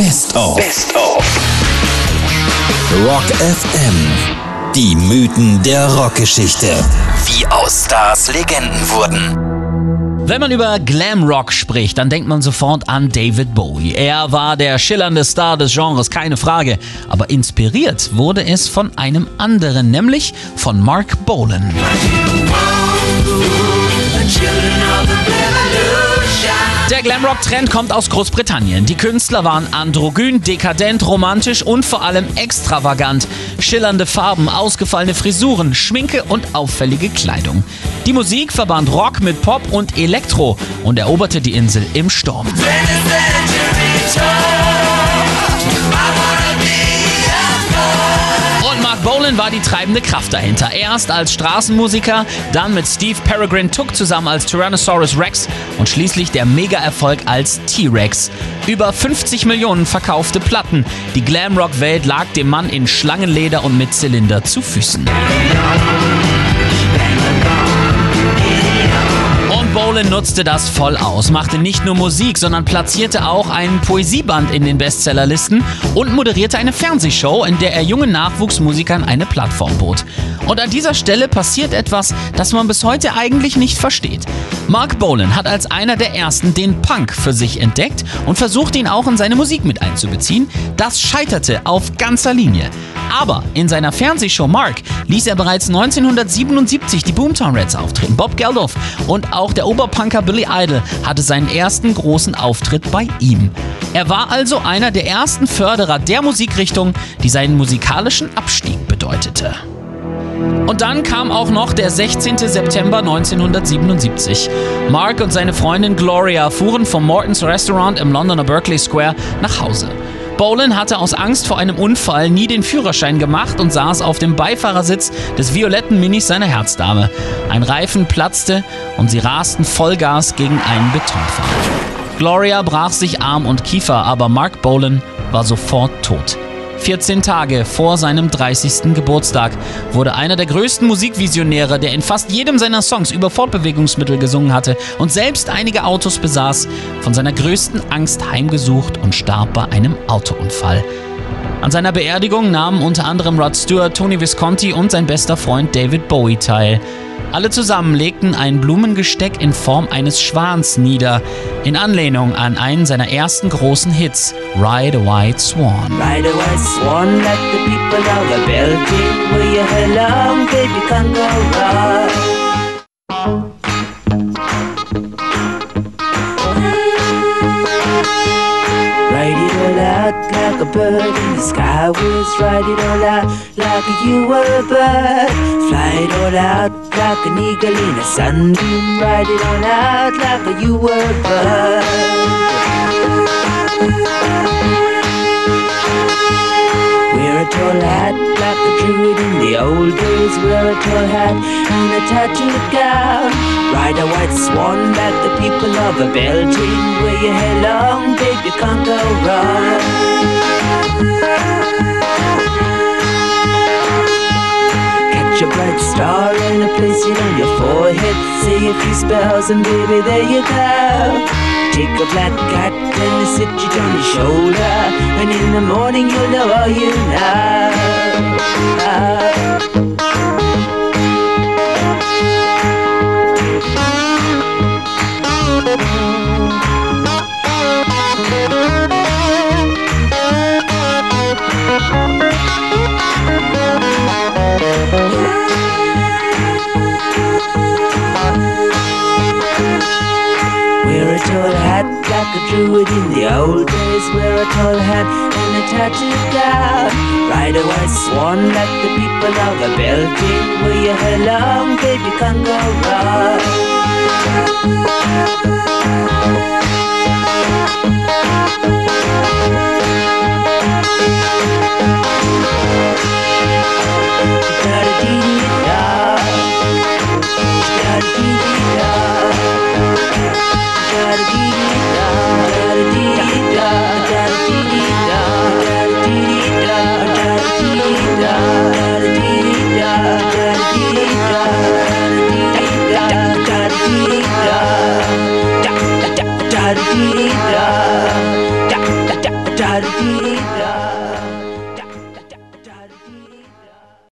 Best of. Best of. Rock FM. Die Mythen der Rockgeschichte. Wie aus Stars Legenden wurden. Wenn man über Glamrock spricht, dann denkt man sofort an David Bowie. Er war der schillernde Star des Genres, keine Frage. Aber inspiriert wurde es von einem anderen, nämlich von Mark Bolan. Der Glamrock-Trend kommt aus Großbritannien. Die Künstler waren androgyn, dekadent, romantisch und vor allem extravagant. Schillernde Farben, ausgefallene Frisuren, Schminke und auffällige Kleidung. Die Musik verband Rock mit Pop und Elektro und eroberte die Insel im Sturm. Bolan war die treibende Kraft dahinter. Erst als Straßenmusiker, dann mit Steve Peregrine Took zusammen als Tyrannosaurus Rex und schließlich der Mega-Erfolg als T-Rex. Über 50 Millionen verkaufte Platten. Die Glamrock-Welt lag dem Mann in Schlangenleder und mit Zylinder zu Füßen. Bolan nutzte das voll aus, machte nicht nur Musik, sondern platzierte auch ein Poesieband in den Bestsellerlisten und moderierte eine Fernsehshow, in der er jungen Nachwuchsmusikern eine Plattform bot. Und an dieser Stelle passiert etwas, das man bis heute eigentlich nicht versteht. Mark Bolan hat als einer der ersten den Punk für sich entdeckt und versucht ihn auch in seine Musik mit einzubeziehen. Das scheiterte auf ganzer Linie. Aber in seiner Fernsehshow Mark ließ er bereits 1977 die Boomtown Reds auftreten. Bob Geldof und auch der Oberpunker Billy Idol hatte seinen ersten großen Auftritt bei ihm. Er war also einer der ersten Förderer der Musikrichtung, die seinen musikalischen Abstieg bedeutete. Und dann kam auch noch der 16. September 1977. Mark und seine Freundin Gloria fuhren vom Morton's Restaurant im Londoner Berkeley Square nach Hause. Bolan hatte aus Angst vor einem Unfall nie den Führerschein gemacht und saß auf dem Beifahrersitz des violetten Minis seiner Herzdame. Ein Reifen platzte und sie rasten Vollgas gegen einen Betonpfahl. Gloria brach sich Arm und Kiefer, aber Mark Bolan war sofort tot. 14 Tage vor seinem 30. Geburtstag wurde einer der größten Musikvisionäre, der in fast jedem seiner Songs über Fortbewegungsmittel gesungen hatte und selbst einige Autos besaß, von seiner größten Angst heimgesucht und starb bei einem Autounfall. An seiner Beerdigung nahmen unter anderem Rod Stewart, Tony Visconti und sein bester Freund David Bowie teil. Alle zusammen legten ein Blumengesteck in Form eines Schwans nieder, in Anlehnung an einen seiner ersten großen Hits, Ride a White Swan. Ride a white swan, let the people of the Belgium, will you along, baby, come go ride. Like a bird in the sky. Was ride it all out like you were a bird fly it all out like an eagle in a sunbeam. Ride it all out like you were a bird wear a tall hat like a druid in the old days wear a tall hat and a tattooed gown ride a white swan like the people of a Belgium wear your hair long babe you can't go wrong Catch a bright star and place it on your forehead. Say a few spells and baby, there you go. Take a black cat and sit it on your shoulder. And in the morning you'll know all you know. Like a druid in the old days. Wear a tall hat and a tattooed gown. Ride a white swan like the people of a Belgium. Wear your hair long, baby, can't go wrong.